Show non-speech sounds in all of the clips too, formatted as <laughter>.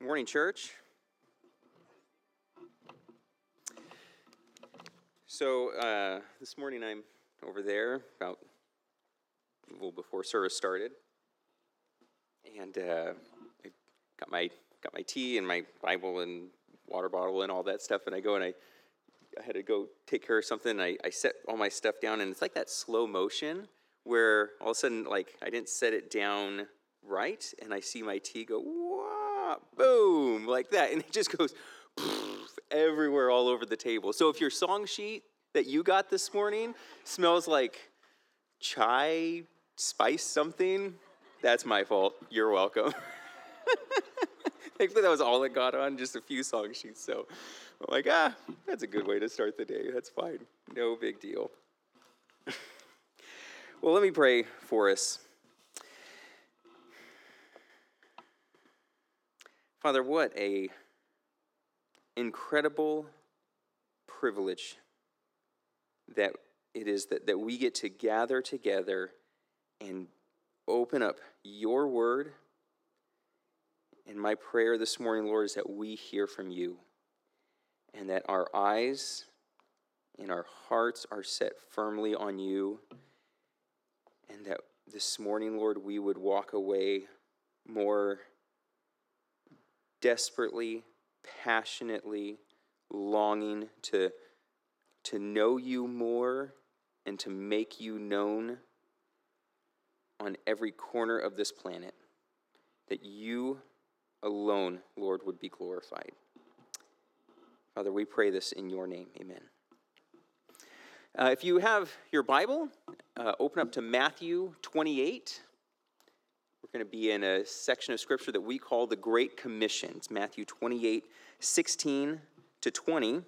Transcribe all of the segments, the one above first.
Morning, church. So uh, this morning I'm over there about a little before service started, and uh, I got my got my tea and my Bible and water bottle and all that stuff, and I go and I I had to go take care of something. I, I set all my stuff down, and it's like that slow motion where all of a sudden, like I didn't set it down right, and I see my tea go boom, like that. And it just goes everywhere all over the table. So if your song sheet that you got this morning smells like chai, spice something, that's my fault. You're welcome. <laughs> Thankfully, that was all it got on, just a few song sheets. So I'm like, ah, that's a good way to start the day. That's fine. No big deal. <laughs> well, let me pray for us. Father, what a incredible privilege that it is that, that we get to gather together and open up your word. And my prayer this morning, Lord, is that we hear from you and that our eyes and our hearts are set firmly on you. And that this morning, Lord, we would walk away more desperately, passionately longing to, to know you more and to make you known on every corner of this planet, that you alone, Lord, would be glorified. Father, we pray this in your name. Amen. Uh, if you have your Bible, uh, open up to Matthew 28. We're going to be in a section of scripture that we call the Great Commission. It's Matthew 28 16 to 20.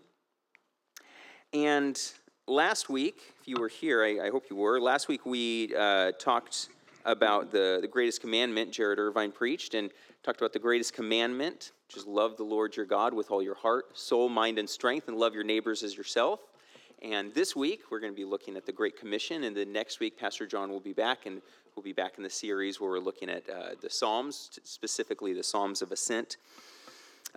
And last week, if you were here, I, I hope you were, last week we uh, talked about the, the greatest commandment Jared Irvine preached and talked about the greatest commandment, just love the Lord your God with all your heart, soul, mind, and strength, and love your neighbors as yourself. And this week, we're going to be looking at the Great Commission. And then next week, Pastor John will be back, and we'll be back in the series where we're looking at uh, the Psalms, specifically the Psalms of Ascent.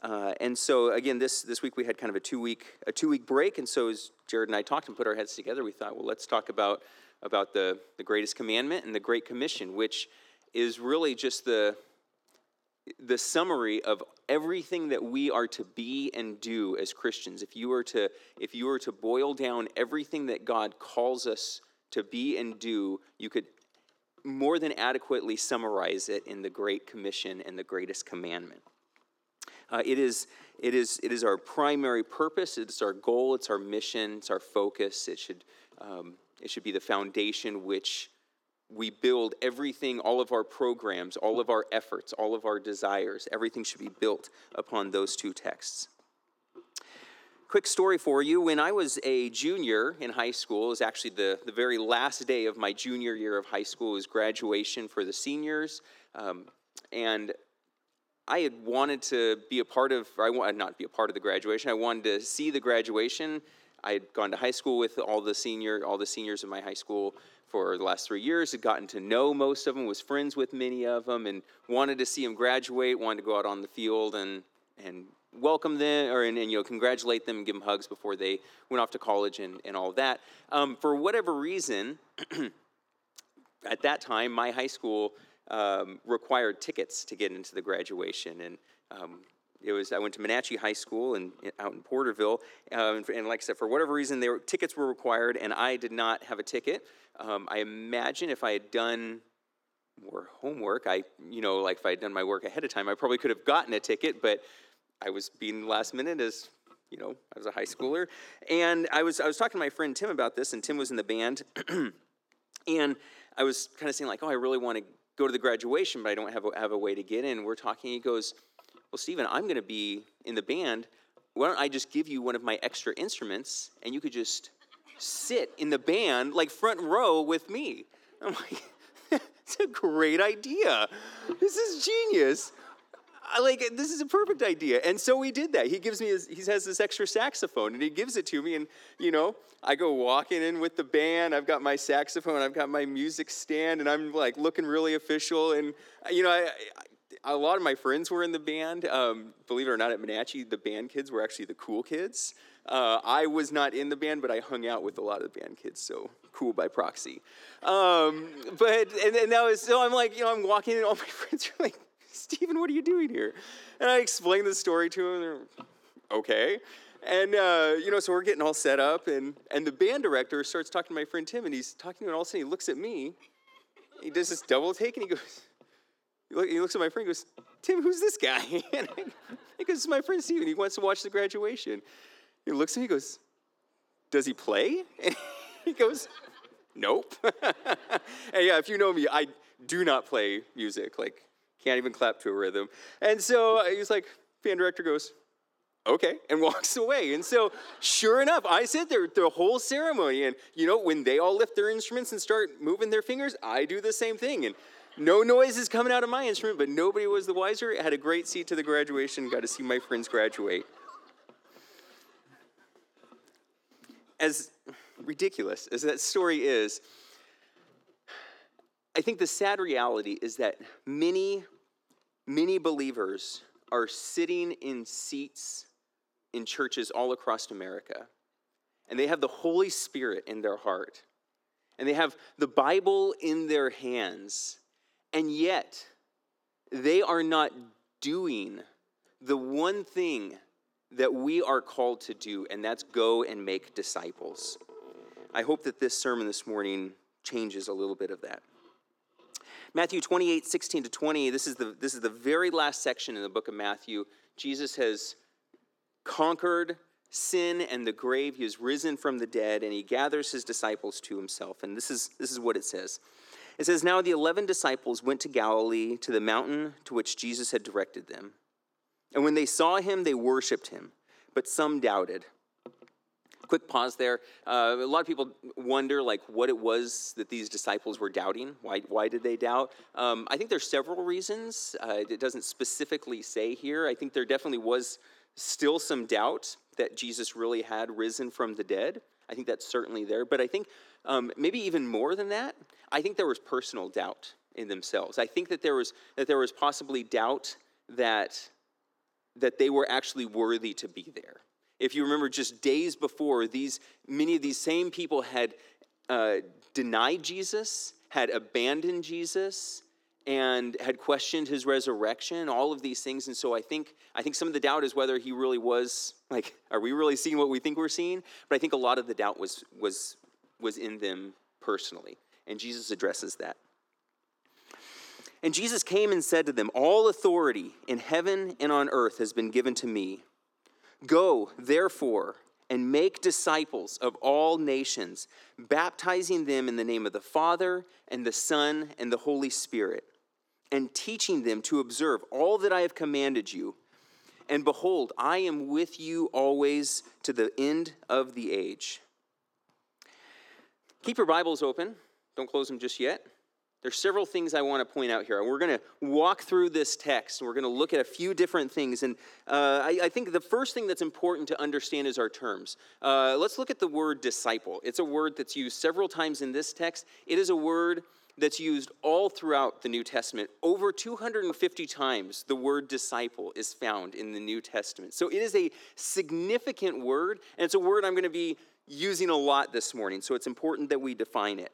Uh, and so again, this this week we had kind of a two week a two week break, and so as Jared and I talked and put our heads together, we thought, well, let's talk about about the the greatest commandment and the Great Commission, which is really just the the summary of everything that we are to be and do as Christians. If you were to if you were to boil down everything that God calls us to be and do, you could more than adequately summarize it in the Great Commission and the greatest commandment. Uh, it, is, it, is, it is our primary purpose, it's our goal, it's our mission, it's our focus. It should, um, it should be the foundation which we build everything, all of our programs, all of our efforts, all of our desires, everything should be built upon those two texts. Quick story for you. When I was a junior in high school, it was actually the, the very last day of my junior year of high school, was graduation for the seniors. Um, and I had wanted to be a part of, I wanted not to be a part of the graduation. I wanted to see the graduation. I had gone to high school with all the senior, all the seniors in my high school for the last three years, had gotten to know most of them, was friends with many of them, and wanted to see them graduate, wanted to go out on the field and, and welcome them or and, and, you know congratulate them and give them hugs before they went off to college and, and all that um, for whatever reason <clears throat> at that time my high school um, required tickets to get into the graduation and um, it was I went to Monache High School and out in Porterville, uh, and, and, like I said, for whatever reason, there tickets were required, and I did not have a ticket. Um, I imagine if I had done more homework, I you know like if I had done my work ahead of time, I probably could have gotten a ticket, but I was being last minute as you know I was a high schooler, and I was I was talking to my friend Tim about this, and Tim was in the band, <clears throat> and I was kind of saying like, oh, I really want to go to the graduation, but I don't have a, have a way to get in. We're talking. He goes well, Stephen, I'm going to be in the band. Why don't I just give you one of my extra instruments and you could just sit in the band, like front row with me? I'm like, <laughs> that's a great idea. This is genius. I like this is a perfect idea. And so we did that. He gives me his, he has this extra saxophone and he gives it to me and you know, I go walking in with the band. I've got my saxophone, I've got my music stand and I'm like looking really official and you know, I a lot of my friends were in the band. Um, believe it or not, at Monache, the band kids were actually the cool kids. Uh, I was not in the band, but I hung out with a lot of the band kids, so cool by proxy. Um, but and, and that was so I'm like, you know, I'm walking, and all my <laughs> friends are like, Stephen, what are you doing here? And I explained the story to them. They're okay. And uh, you know, so we're getting all set up, and and the band director starts talking to my friend Tim, and he's talking to him, and all of a sudden he looks at me. He does this double take, and he goes, he looks at my friend, and goes, Tim, who's this guy? <laughs> And I, he goes, it's my friend Stephen. He wants to watch the graduation. He looks at me, he goes, Does he play? And <laughs> he goes, Nope. <laughs> and yeah, if you know me, I do not play music. Like, can't even clap to a rhythm. And so uh, he's like, band director goes, okay, and <laughs> walks away. And so, sure enough, I sit there the whole ceremony. And, you know, when they all lift their instruments and start moving their fingers, I do the same thing. And no noise is coming out of my instrument, but nobody was the wiser. I had a great seat to the graduation, got to see my friends graduate. As ridiculous as that story is, I think the sad reality is that many, many believers are sitting in seats in churches all across America, and they have the Holy Spirit in their heart, and they have the Bible in their hands, and yet they are not doing the one thing that we are called to do, and that's go and make disciples. I hope that this sermon this morning changes a little bit of that. Matthew 28, 16 to 20, this is the, this is the very last section in the book of Matthew. Jesus has conquered sin and the grave. He has risen from the dead, and he gathers his disciples to himself. And this is, this is what it says. It says, Now the eleven disciples went to Galilee, to the mountain to which Jesus had directed them. And when they saw him, they worshiped him, but some doubted. Quick pause there. Uh, a lot of people wonder, like, what it was that these disciples were doubting. Why, why did they doubt? Um, I think there's several reasons. Uh, it doesn't specifically say here. I think there definitely was still some doubt that Jesus really had risen from the dead. I think that's certainly there. But I think um, maybe even more than that, I think there was personal doubt in themselves. I think that there was that there was possibly doubt that that they were actually worthy to be there. If you remember, just days before, these many of these same people had uh, denied Jesus, had abandoned Jesus, and had questioned his resurrection. All of these things, and so I think I think some of the doubt is whether he really was like, are we really seeing what we think we're seeing? But I think a lot of the doubt was was was in them personally, and Jesus addresses that. And Jesus came and said to them, All authority in heaven and on earth has been given to me. Go, therefore, and make disciples of all nations, baptizing them in the name of the Father, and the Son, and the Holy Spirit, and teaching them to observe all that I have commanded you. And behold, I am with you always to the end of the age. Keep your Bibles open. Don't close them just yet. There's several things I want to point out here. and We're going to walk through this text. And we're going to look at a few different things. And uh, I, I, think the first thing that's important to understand is our terms. Uh, let's look at the word disciple. It's a word that's used several times in this text. It is a word that's used all throughout the New Testament. Over 250 times, the word disciple is found in the New Testament. So it is a significant word, and it's a word I'm going to be using a lot this morning. So it's important that we define it.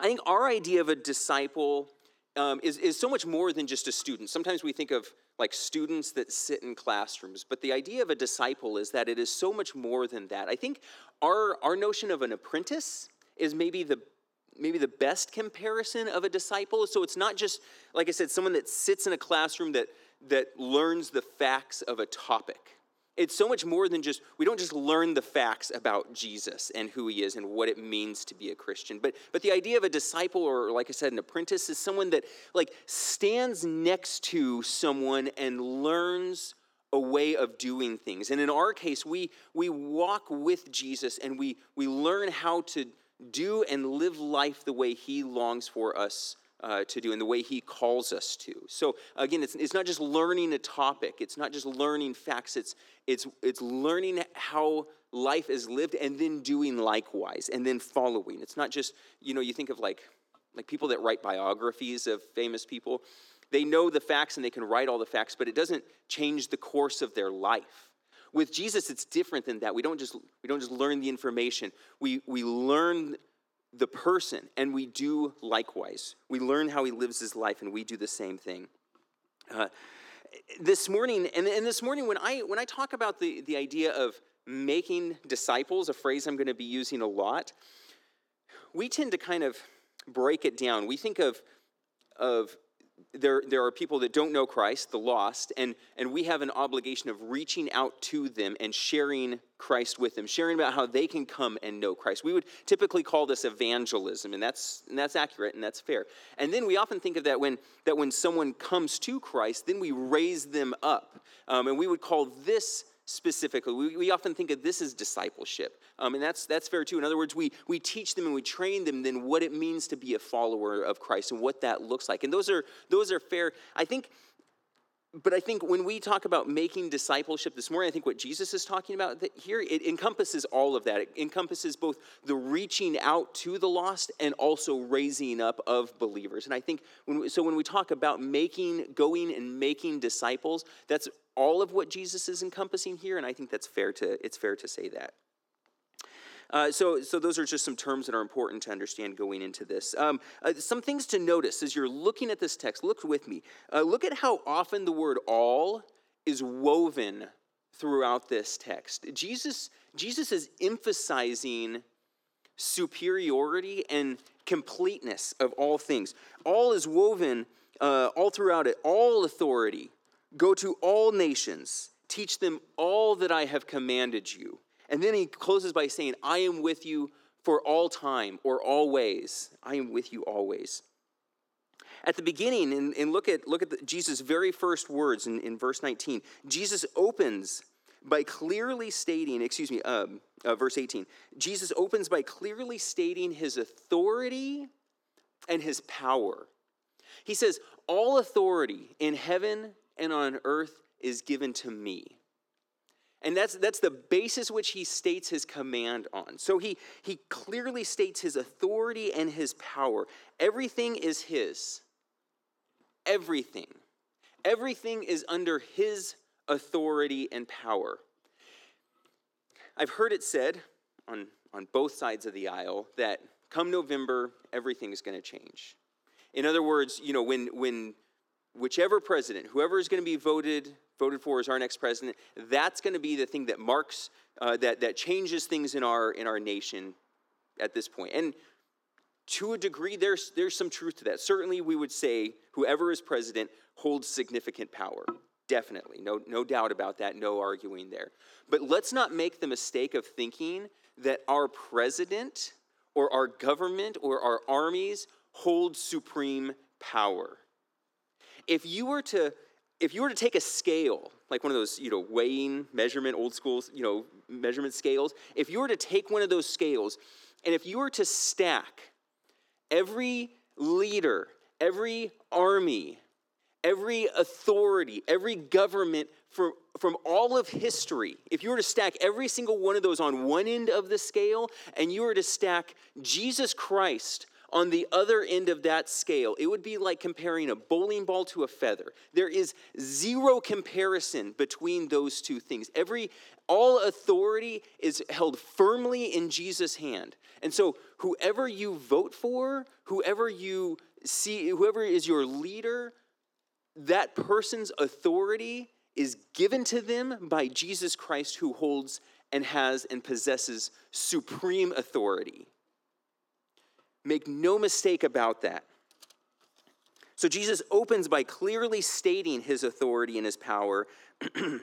I think our idea of a disciple um, is, is so much more than just a student. Sometimes we think of like students that sit in classrooms, but the idea of a disciple is that it is so much more than that. I think our, our notion of an apprentice is maybe the maybe the best comparison of a disciple. So it's not just, like I said, someone that sits in a classroom that that learns the facts of a topic it's so much more than just we don't just learn the facts about jesus and who he is and what it means to be a christian but but the idea of a disciple or like i said an apprentice is someone that like stands next to someone and learns a way of doing things. And in our case we we walk with jesus and we we learn how to do and live life the way he longs for us uh, to do and the way he calls us to. So again, it's, it's not just learning a topic, it's not just learning facts, it's, it's, it's learning how life is lived and then doing likewise and then following. It's not just, you know, you think of like, like people that write biographies of famous people they know the facts and they can write all the facts, but it doesn't change the course of their life. With Jesus, it's different than that. We don't just, we don't just learn the information, we, we learn the person and we do likewise. We learn how he lives his life and we do the same thing. Uh, this morning, and, and this morning, when I, when I talk about the, the idea of making disciples, a phrase I'm going to be using a lot, we tend to kind of break it down. We think of, of there, there are people that don't know Christ, the lost, and, and we have an obligation of reaching out to them and sharing Christ with them, sharing about how they can come and know Christ. We would typically call this evangelism, and that's, and that's accurate and that's fair. And then we often think of that when, that when someone comes to Christ, then we raise them up. Um, and we would call this specifically. We, we often think of this as discipleship, um, and that's, that's fair too. In other words, we, we teach them and we train them then what it means to be a follower of Christ and what that looks like. And those are, those are fair. I think, but I think when we talk about making discipleship this morning, I think what Jesus is talking about here, it encompasses all of that. It encompasses both the reaching out to the lost and also raising up of believers. And I think when we, so when we talk about making, going and making disciples, that's all of what Jesus is encompassing here, and I think that's fair to it's fair to say that. Uh, so, so those are just some terms that are important to understand going into this. Um, uh, some things to notice as you're looking at this text. Look with me. Uh, look at how often the word "all" is woven throughout this text. Jesus, Jesus is emphasizing superiority and completeness of all things. All is woven uh, all throughout it. All authority Go to all nations, teach them all that I have commanded you. And then he closes by saying, I am with you for all time or always. I am with you always. At the beginning, and, and look at, look at the, Jesus' very first words in, in verse 19. Jesus opens by clearly stating, excuse me, um, uh, verse 18. Jesus opens by clearly stating his authority and his power. He says, All authority in heaven and on earth is given to me. And that's, that's the basis which he states his command on. So he, he clearly states his authority and his power. Everything is his. Everything. Everything is under his authority and power. I've heard it said on, on both sides of the aisle that come November, everything is going to change. In other words, you know, when, when whichever president, whoever is going to be voted voted for as our next president, that's going to be the thing that marks uh, that that changes things in our in our nation at this point. And to a degree, there's there's some truth to that. Certainly, we would say whoever is president holds significant power. Definitely, no no doubt about that. No arguing there. But let's not make the mistake of thinking that our president or our government or our armies hold supreme power if you were to if you were to take a scale, like one of those, you know, weighing measurement, old school, you know, measurement scales, if you were to take one of those scales and if you were to stack every leader, every army, every authority, every government from, from all of history, if you were to stack every single one of those on one end of the scale and you were to stack Jesus Christ on the other end of that scale, it would be like comparing a bowling ball to a feather. There is zero comparison between those two things. Every all authority is held firmly in Jesus' hand. And so whoever you vote for, whoever you see, whoever is your leader, that person's authority is given to them by Jesus Christ who holds and has and possesses supreme authority. Make no mistake about that. So Jesus opens by clearly stating his authority and his power. <clears throat> and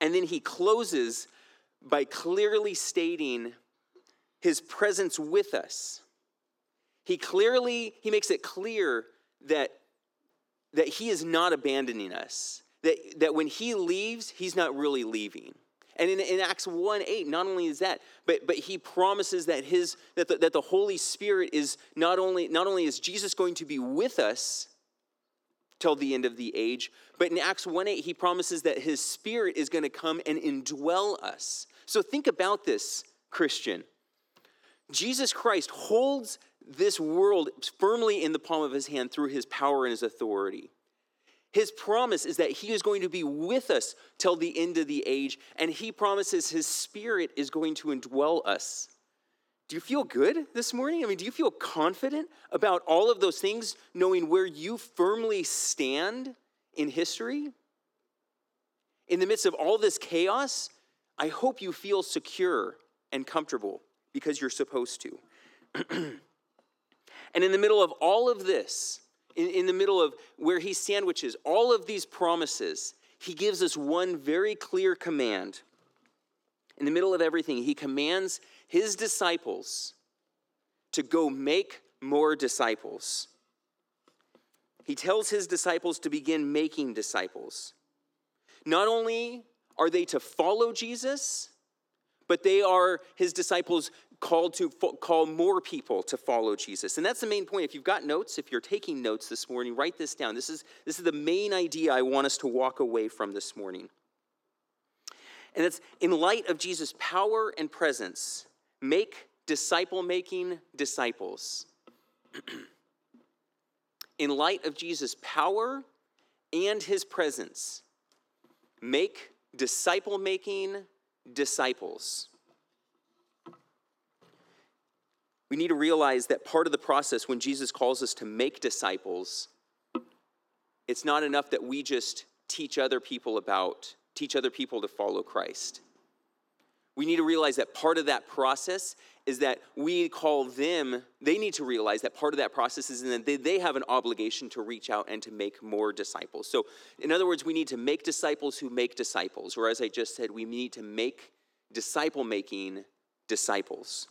then he closes by clearly stating his presence with us. He clearly he makes it clear that that he is not abandoning us. That, that when he leaves, he's not really leaving. And in, in, Acts 1 8, not only is that, but, but he promises that, his, that, the, that the Holy Spirit is not only, not only is Jesus going to be with us till the end of the age, but in Acts 1 8, he promises that his Spirit is going to come and indwell us. So think about this, Christian. Jesus Christ holds this world firmly in the palm of his hand through his power and his authority. His promise is that he is going to be with us till the end of the age, and he promises his spirit is going to indwell us. Do you feel good this morning? I mean, do you feel confident about all of those things, knowing where you firmly stand in history? In the midst of all this chaos, I hope you feel secure and comfortable because you're supposed to. <clears throat> and in the middle of all of this, in, in the middle of where he sandwiches all of these promises, he gives us one very clear command. In the middle of everything, he commands his disciples to go make more disciples. He tells his disciples to begin making disciples. Not only are they to follow Jesus, but they are his disciples called to fo- call more people to follow Jesus. And that's the main point. If you've got notes, if you're taking notes this morning, write this down. This is, this is the main idea I want us to walk away from this morning. And it's in light of Jesus' power and presence, make disciple making disciples. <clears throat> in light of Jesus' power and his presence, make disciple making disciples. We need to realize that part of the process when Jesus calls us to make disciples, it's not enough that we just teach other people about, teach other people to follow Christ. We need to realize that part of that process is that we call them, they need to realize that part of that process is that they, they have an obligation to reach out and to make more disciples. So, in other words, we need to make disciples who make disciples, or as I just said, we need to make disciple making disciples.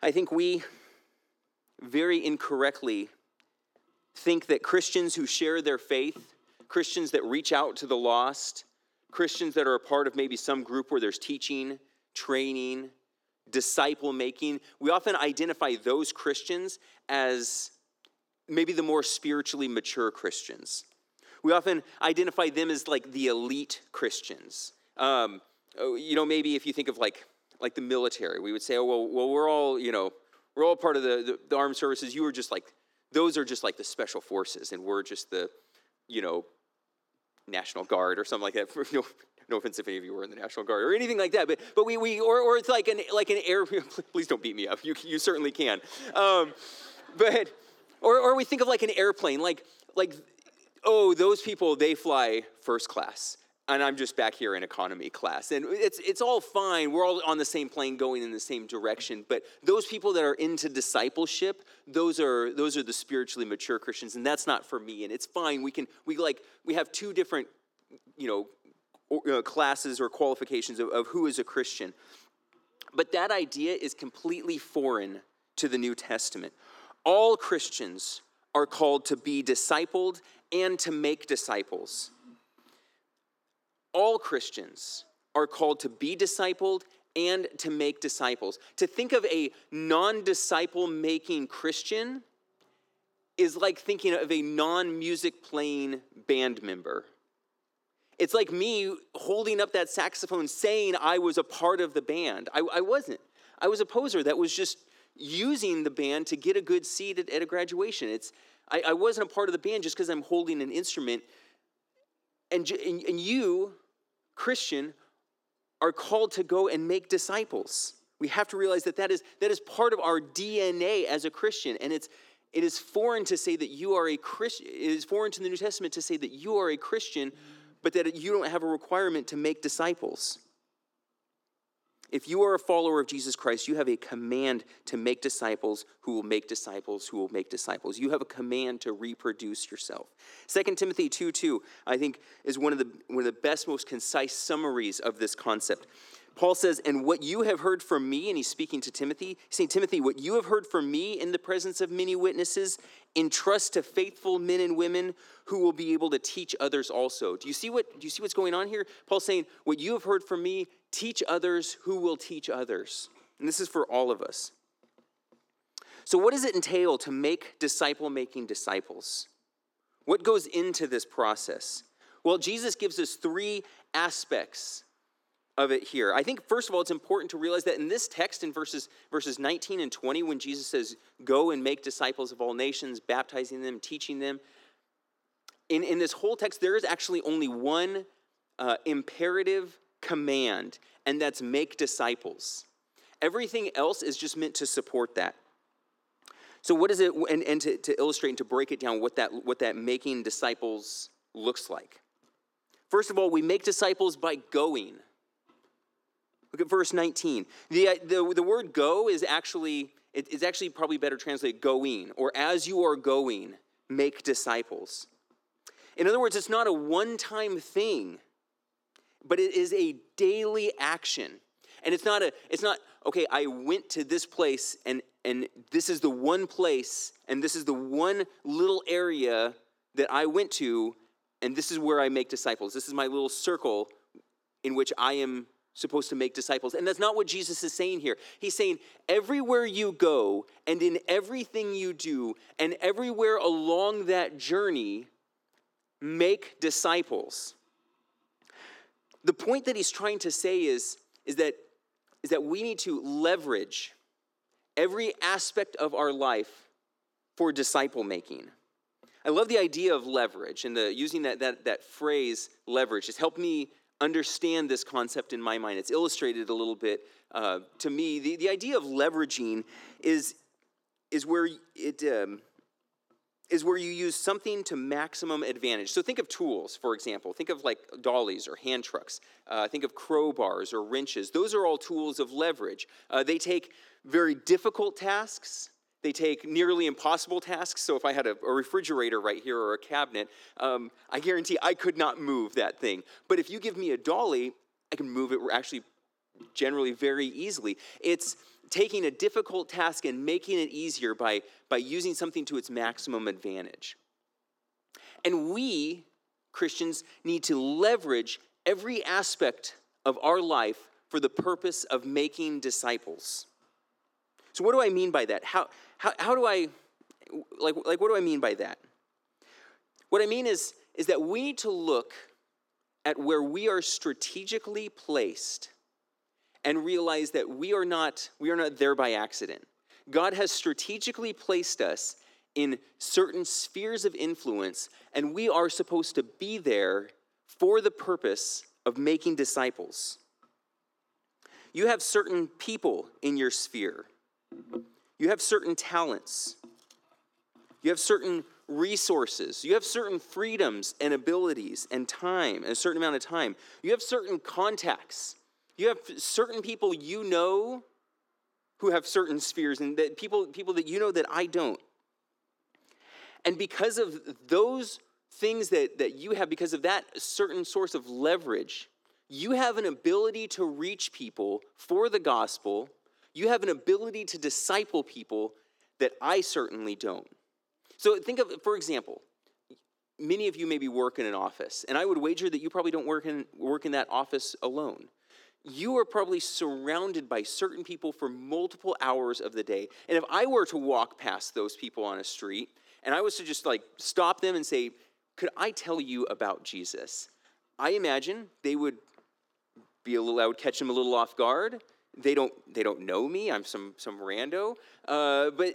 I think we very incorrectly think that Christians who share their faith, Christians that reach out to the lost, Christians that are a part of maybe some group where there's teaching, training, disciple making, we often identify those Christians as maybe the more spiritually mature Christians. We often identify them as like the elite Christians. Um, oh, you know, maybe if you think of like like the military. We would say, oh, well, well we're all, you know, we're all part of the, the, the armed services. You are just like, those are just like the special forces, and we're just the, you know, National Guard or something like that. <laughs> no, no offense if any of you were in the National Guard or anything like that, but but we, we or, or it's like an like an air. <laughs> Please don't beat me up. You you certainly can. Um, but or or we think of like an airplane, like like oh those people they fly first class and I'm just back here in economy class. And it's, it's all fine. We're all on the same plane going in the same direction. But those people that are into discipleship, those are, those are the spiritually mature Christians. And that's not for me. And it's fine. We can, we like, we have two different, you know, or, uh, classes or qualifications of, of who is a Christian. But that idea is completely foreign to the New Testament. All Christians are called to be discipled and to make disciples all Christians are called to be discipled and to make disciples. To think of a non disciple making Christian is like thinking of a non music playing band member. It's like me holding up that saxophone saying I was a part of the band. I, I wasn't. I was a poser that was just using the band to get a good seat at, at a graduation. It's, I, I, wasn't a part of the band just because I'm holding an instrument. And, and, and you, Christian, are called to go and make disciples. We have to realize that that is, that is part of our DNA as a Christian. And it's, it is foreign to say that you are a Christian, it is foreign to the New Testament to say that you are a Christian, but that you don't have a requirement to make disciples. If you are a follower of Jesus Christ, you have a command to make disciples who will make disciples who will make disciples. You have a command to reproduce yourself. 2 Timothy 2 2, I think, is one of, the, one of the best, most concise summaries of this concept. Paul says, And what you have heard from me, and he's speaking to Timothy, he's saying, Timothy, what you have heard from me in the presence of many witnesses, entrust to faithful men and women who will be able to teach others also. Do you see what do you see what's going on here? Paul's saying, What you have heard from me, teach others who will teach others. And this is for all of us. So, what does it entail to make disciple making disciples? What goes into this process? Well, Jesus gives us three aspects of it here. I think first of all it's important to realize that in this text in verses verses 19 and 20 when Jesus says go and make disciples of all nations baptizing them teaching them in, in this whole text there is actually only one uh, imperative command and that's make disciples. Everything else is just meant to support that. So what is it and, and to, to illustrate and to break it down what that what that making disciples looks like. First of all, we make disciples by going. Look at verse 19. The, the, the word go is actually, it, it's actually probably better translated going, or as you are going, make disciples. In other words, it's not a one time thing, but it is a daily action. And it's not a, it's not, okay, I went to this place and and this is the one place and this is the one little area that I went to, and this is where I make disciples. This is my little circle in which I am supposed to make disciples. And that's not what Jesus is saying here. He's saying, everywhere you go, and in everything you do, and everywhere along that journey, make disciples. The point that he's trying to say is, is, that, is that we need to leverage every aspect of our life for disciple making. I love the idea of leverage and the using that, that, that phrase leverage has helped me understand this concept in my mind. It's illustrated a little bit uh, to me. The, the idea of leveraging is, is where it um, is where you use something to maximum advantage. So think of tools, for example. Think of like dollies or hand trucks. Uh, think of crowbars or wrenches. Those are all tools of leverage. Uh, they take very difficult tasks they take nearly impossible tasks. So if I had a, a refrigerator right here or a cabinet, um, I guarantee I could not move that thing. But if you give me a dolly, I can move it actually generally very easily. It's taking a difficult task and making it easier by, by using something to its maximum advantage. And we, Christians, need to leverage every aspect of our life for the purpose of making disciples. So, what do I mean by that? How, how, how do I, like, like, what do I mean by that? What I mean is, is that we need to look at where we are strategically placed and realize that we are not, we are not there by accident. God has strategically placed us in certain spheres of influence, and we are supposed to be there for the purpose of making disciples. You have certain people in your sphere you have certain talents, you have certain resources, you have certain freedoms and abilities and time, and a certain amount of time. You have certain contacts. You have certain people you know who have certain spheres and that people people that you know that I don't. And because of those things that, that you have, because of that certain source of leverage, you have an ability to reach people for the gospel you have an ability to disciple people that I certainly don't. So think of, for example, many of you maybe work in an office, and I would wager that you probably don't work in, work in that office alone. You are probably surrounded by certain people for multiple hours of the day. And if I were to walk past those people on a street and I was to just like stop them and say, Could I tell you about Jesus? I imagine they would be a little, I would catch them a little off guard they don't they don't know me i'm some some rando uh, but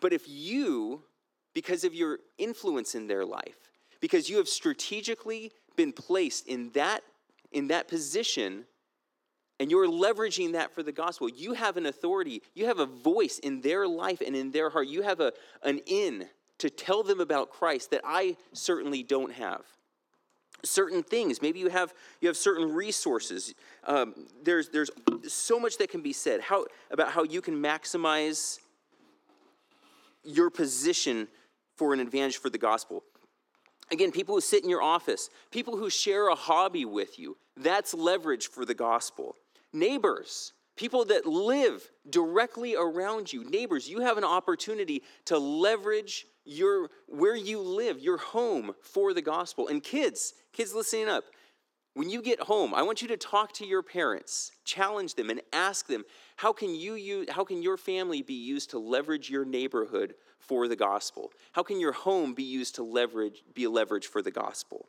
but if you because of your influence in their life because you have strategically been placed in that in that position and you're leveraging that for the gospel. You have an authority. You have a voice in their life and in their heart. You have a, an in to tell them about christ that i certainly don't have. Certain things. Maybe you have you have certain resources. Um, there's there's so much that can be said. How about how you can maximize your position for an advantage for the gospel. Again people who sit in your office people who share a hobby with you that's leverage for the gospel neighbors people that live directly around you neighbors you have an opportunity to leverage your where you live, your home for the gospel. And kids, kids listening up, when you get home, I want you to talk to your parents, challenge them and ask them, how can you use, how can your family be used to leverage your neighborhood for the gospel? How can your home be used to leverage be a leverage for the gospel?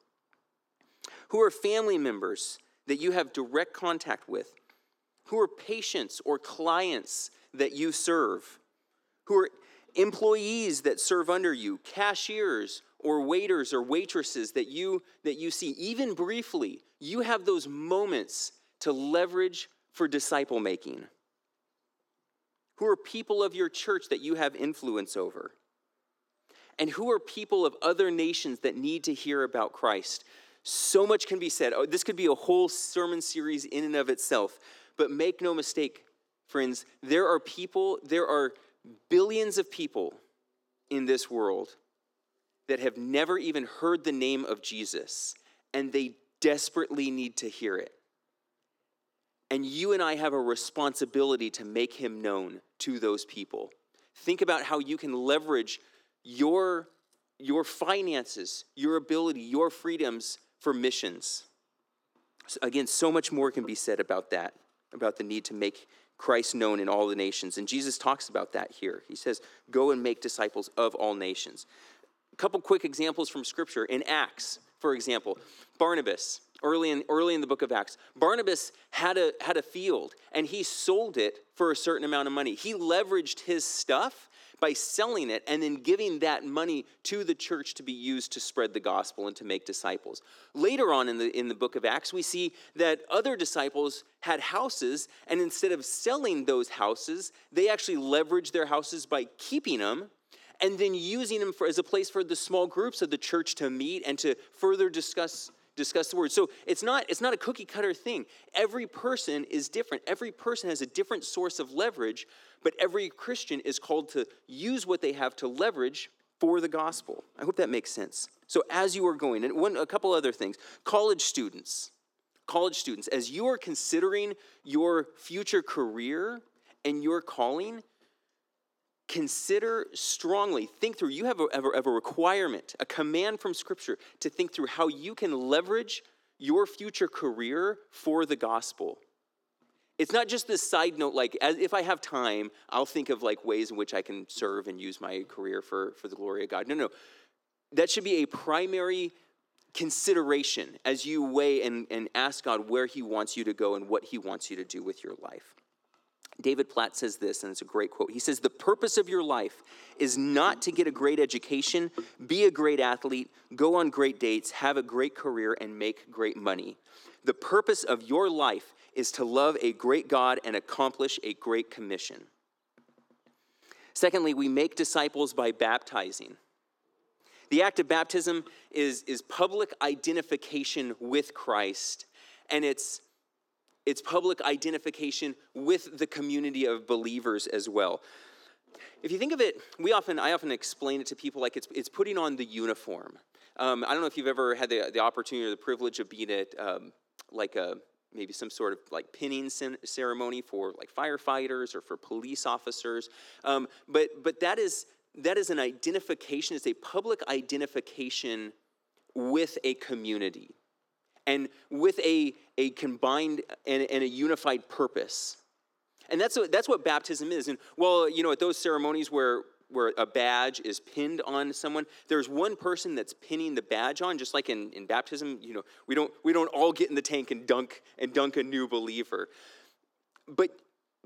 Who are family members that you have direct contact with? Who are patients or clients that you serve? Who are employees that serve under you, cashiers or waiters or waitresses that you that you see. Even briefly you have those moments to leverage for disciple making. Who are people of your church that you have influence over? And who are people of other nations that need to hear about Christ? So much can be said. Oh, this could be a whole sermon series in and of itself but make no mistake friends there are people there are billions of people in this world that have never even heard the name of Jesus, and they desperately need to hear it. And you and I have a responsibility to make him known to those people. Think about how you can leverage your, your finances, your ability, your freedoms for missions. So again, so much more can be said about that, about the need to make Christ known in all the nations. And Jesus talks about that here. He says, Go and make disciples of all nations. A couple quick examples from Scripture. In Acts, for example, Barnabas, early in, early in the book of Acts, Barnabas had a, had a field and he sold it for a certain amount of money. He leveraged his stuff by selling it and then giving that money to the church to be used to spread the gospel and to make disciples. Later on in the, in the book of Acts, we see that other disciples had houses, and instead of selling those houses, they actually leveraged their houses by keeping them and then using them for, as a place for the small groups of the church to meet and to further discuss discuss the word. So it's not it's not a cookie cutter thing. Every person is different. Every person has a different source of leverage, but every Christian is called to use what they have to leverage for the gospel. I hope that makes sense. So as you are going, and one a couple other things. College students, college students, as you are considering your future career and your calling, consider strongly, think through. You have a, have a, requirement, a command from Scripture to think through how you can leverage your future career for the gospel. It's not just this side note, like, as, if I have time, I'll think of like ways in which I can serve and use my career for, for the glory of God. No, no. That should be a primary consideration as you weigh and, and ask God where He wants you to go and what He wants you to do with your life. David Platt says this, and it's a great quote. He says, The purpose of your life is not to get a great education, be a great athlete, go on great dates, have a great career, and make great money. The purpose of your life is to love a great God and accomplish a great commission. Secondly, we make disciples by baptizing. The act of baptism is, is public identification with Christ, and it's it's public identification with the community of believers as well. If you think of it, we often, I often explain it to people like it's, it's putting on the uniform. Um, I don't know if you've ever had the, the opportunity or the privilege of being at um, like a, maybe some sort of like pinning ceremony for like firefighters or for police officers. Um, but, but that is, that is an identification, it's a public identification with a community and with a, a combined and, and a unified purpose. And that's what, that's what baptism is. And well, you know, at those ceremonies where, where a badge is pinned on someone, there's one person that's pinning the badge on, just like in, in baptism, you know, we don't, we don't all get in the tank and dunk and dunk a new believer. But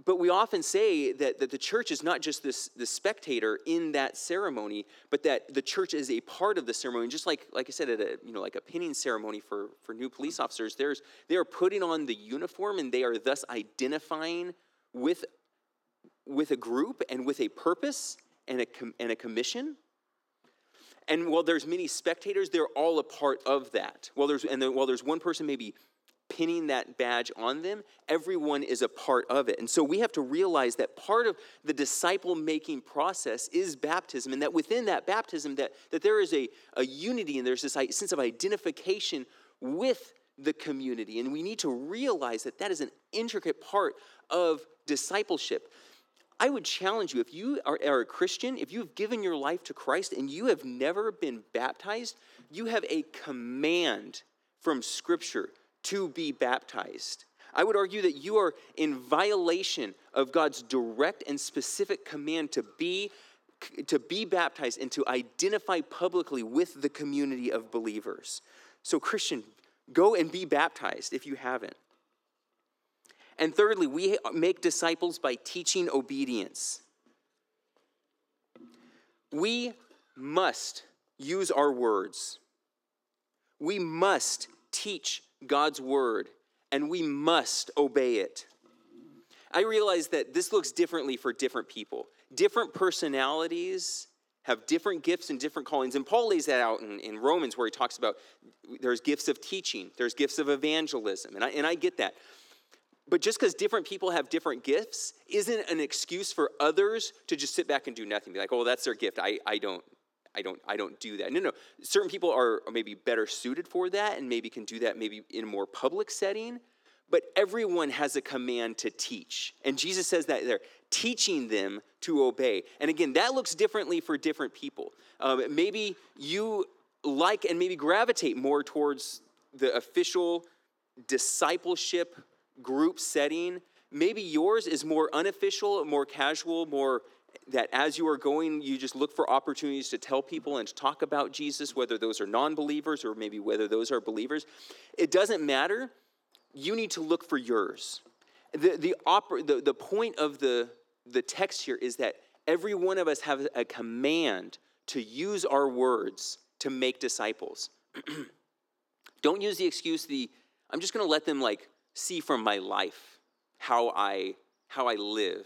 but we often say that, that the church is not just this, this spectator in that ceremony, but that the church is a part of the ceremony. Just like, like I said, at a, you know, like a pinning ceremony for, for new police officers, there's, they are putting on the uniform and they are thus identifying with, with a group and with a purpose and a, com, and a commission. And while there's many spectators, they're all a part of that. While there's, and then, while there's one person maybe pinning that badge on them, everyone is a part of it. And so we have to realize that part of the disciple making process is baptism, and that within that baptism, that, that there is a, a unity and there's this sense of identification with the community. And we need to realize that that is an intricate part of discipleship. I would challenge you if you are, are, a Christian, if you've given your life to Christ and you have never been baptized, you have a command from Scripture to be baptized. I would argue that you are in violation of God's direct and specific command to be to be baptized and to identify publicly with the community of believers. So Christian, Go and be baptized if you haven't. And thirdly, we make disciples by teaching obedience. We must use our words. We must teach God's word, and we must obey it. I realize that this looks differently for different people. Different personalities have different gifts and different callings. And Paul lays that out in, in Romans, where he talks about there's gifts of teaching, there's gifts of evangelism. And I, and I get that. But just because different people have different gifts isn't an excuse for others to just sit back and do nothing. Be like, oh, well, that's their gift. I, I don't. I don't, I don't do that. No, no. Certain people are maybe better suited for that and maybe can do that maybe in a more public setting. But everyone has a command to teach. And Jesus says that they're teaching them to obey. And again, that looks differently for different people. Um, maybe you like and maybe gravitate more towards the official discipleship group setting. Maybe yours is more unofficial, more casual, more that as you are going, you just look for opportunities to tell people and to talk about Jesus, whether those are non believers or maybe whether those are believers. It doesn't matter. You need to look for yours. The, the, oper- the, the point of the, the text here is that every one of us have a command to use our words to make disciples. <clears throat> Don't use the excuse, the I'm just gonna let them like see from my life how I how I live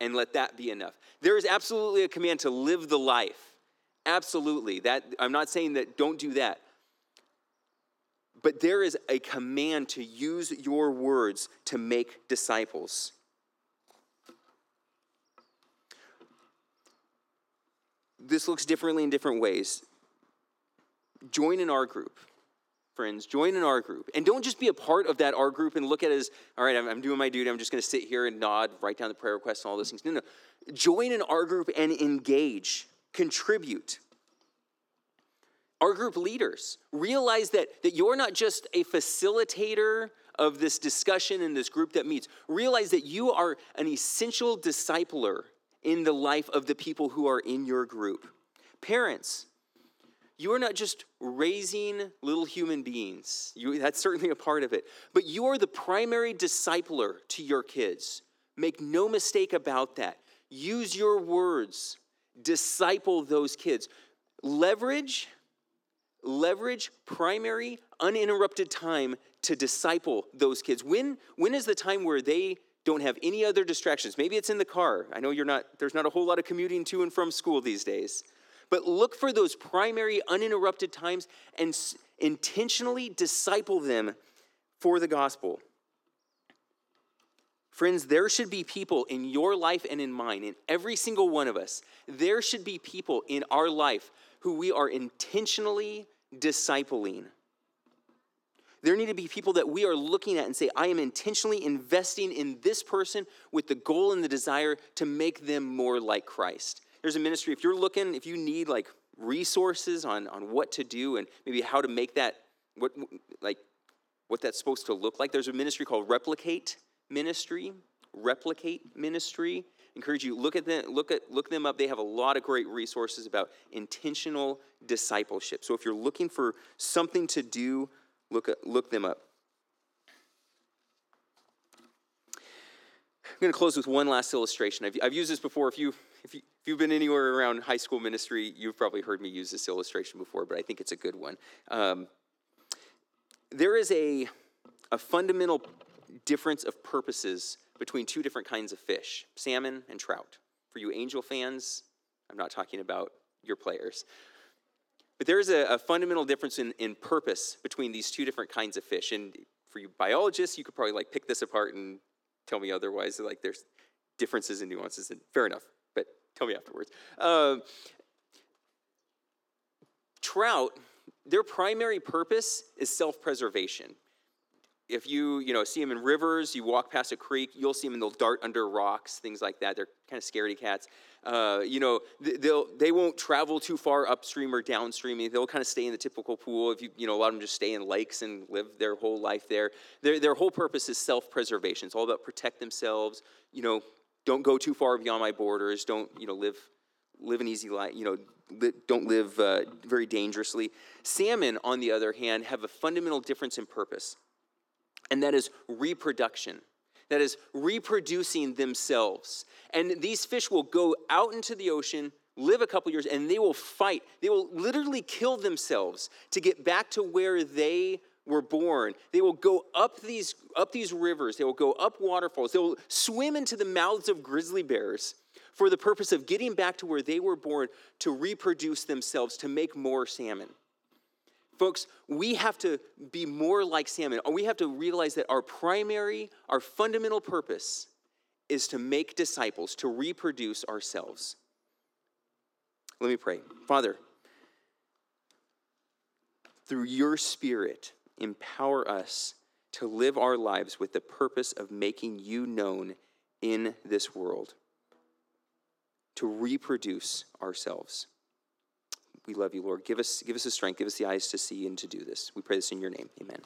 and let that be enough. There is absolutely a command to live the life. Absolutely. That I'm not saying that don't do that. But there is a command to use your words to make disciples. This looks differently in different ways. Join in our group friends, join in our group. And don't just be a part of that our group and look at it as, all right, I'm, I'm doing my duty. I'm just going to sit here and nod, write down the prayer requests and all those things. No, no. Join in our group and engage, contribute. Our group leaders realize that, that you're not just a facilitator of this discussion in this group that meets. Realize that you are an essential discipler in the life of the people who are in your group. Parents, you are not just raising little human beings, you, that's certainly a part of it, but you are the primary discipler to your kids. Make no mistake about that. Use your words, disciple those kids. Leverage, leverage primary, uninterrupted time to disciple those kids. When, when is the time where they don't have any other distractions? Maybe it's in the car. I know you're not, there's not a whole lot of commuting to and from school these days. But look for those primary, uninterrupted times and intentionally disciple them for the gospel. Friends, there should be people in your life and in mine, in every single one of us, there should be people in our life who we are intentionally discipling. There need to be people that we are looking at and say, I am intentionally investing in this person with the goal and the desire to make them more like Christ there's a ministry. If you're looking if you need like resources on on what to do and maybe how to make that what like what that's supposed to look like there's a ministry called replicate ministry. Replicate ministry. Encourage you look at them look at look them up. They have a lot of great resources about intentional discipleship. So if you're looking for something to do look look them up going to close with one last illustration i've, I've used this before if you if, you, if you've been anywhere around high school ministry, you've probably heard me use this illustration before, but I think it's a good one. Um, there is a, a fundamental difference of purposes between two different kinds of fish salmon and trout. For you angel fans, I'm not talking about your players. But there is a, a, fundamental difference in, in purpose between these two different kinds of fish. And for you biologists, you could probably like pick this apart and tell me otherwise. Like there's differences and nuances, and fair enough. But tell me afterwards. Um, trout, their primary purpose is self preservation. If you, you know, see them in rivers, you walk past a creek, you'll see them and they'll dart under rocks, things like that. They're kind of scaredy cats. Uh, you know, they'll, they won't travel too far upstream or downstream. They'll kind of stay in the typical pool. If you, you know, a lot of them just stay in lakes and live their whole life there. Their, their whole purpose is self-preservation. It's all about protect themselves, you know, don't go too far beyond my borders don't you know live live an easy life, you know, don't live uh, very dangerously. Salmon, on the other hand, have a fundamental difference in purpose, and that is reproduction. That is reproducing themselves. And these fish will go out into the ocean, live a couple years, and they will fight. They will literally kill themselves to get back to where they were born. They will go up these, up these rivers, they will go up waterfalls, they will swim into the mouths of grizzly bears for the purpose of getting back to where they were born to reproduce themselves, to make more salmon. Folks, we have to be more like salmon. We have to realize that our primary, our fundamental purpose is to make disciples, to reproduce ourselves. Let me pray. Father, through your Spirit, empower us to live our lives with the purpose of making you known in this world to reproduce ourselves. We love you, Lord. Give us, give us the strength, give us the eyes to see and to do this. We pray this in your name. Amen.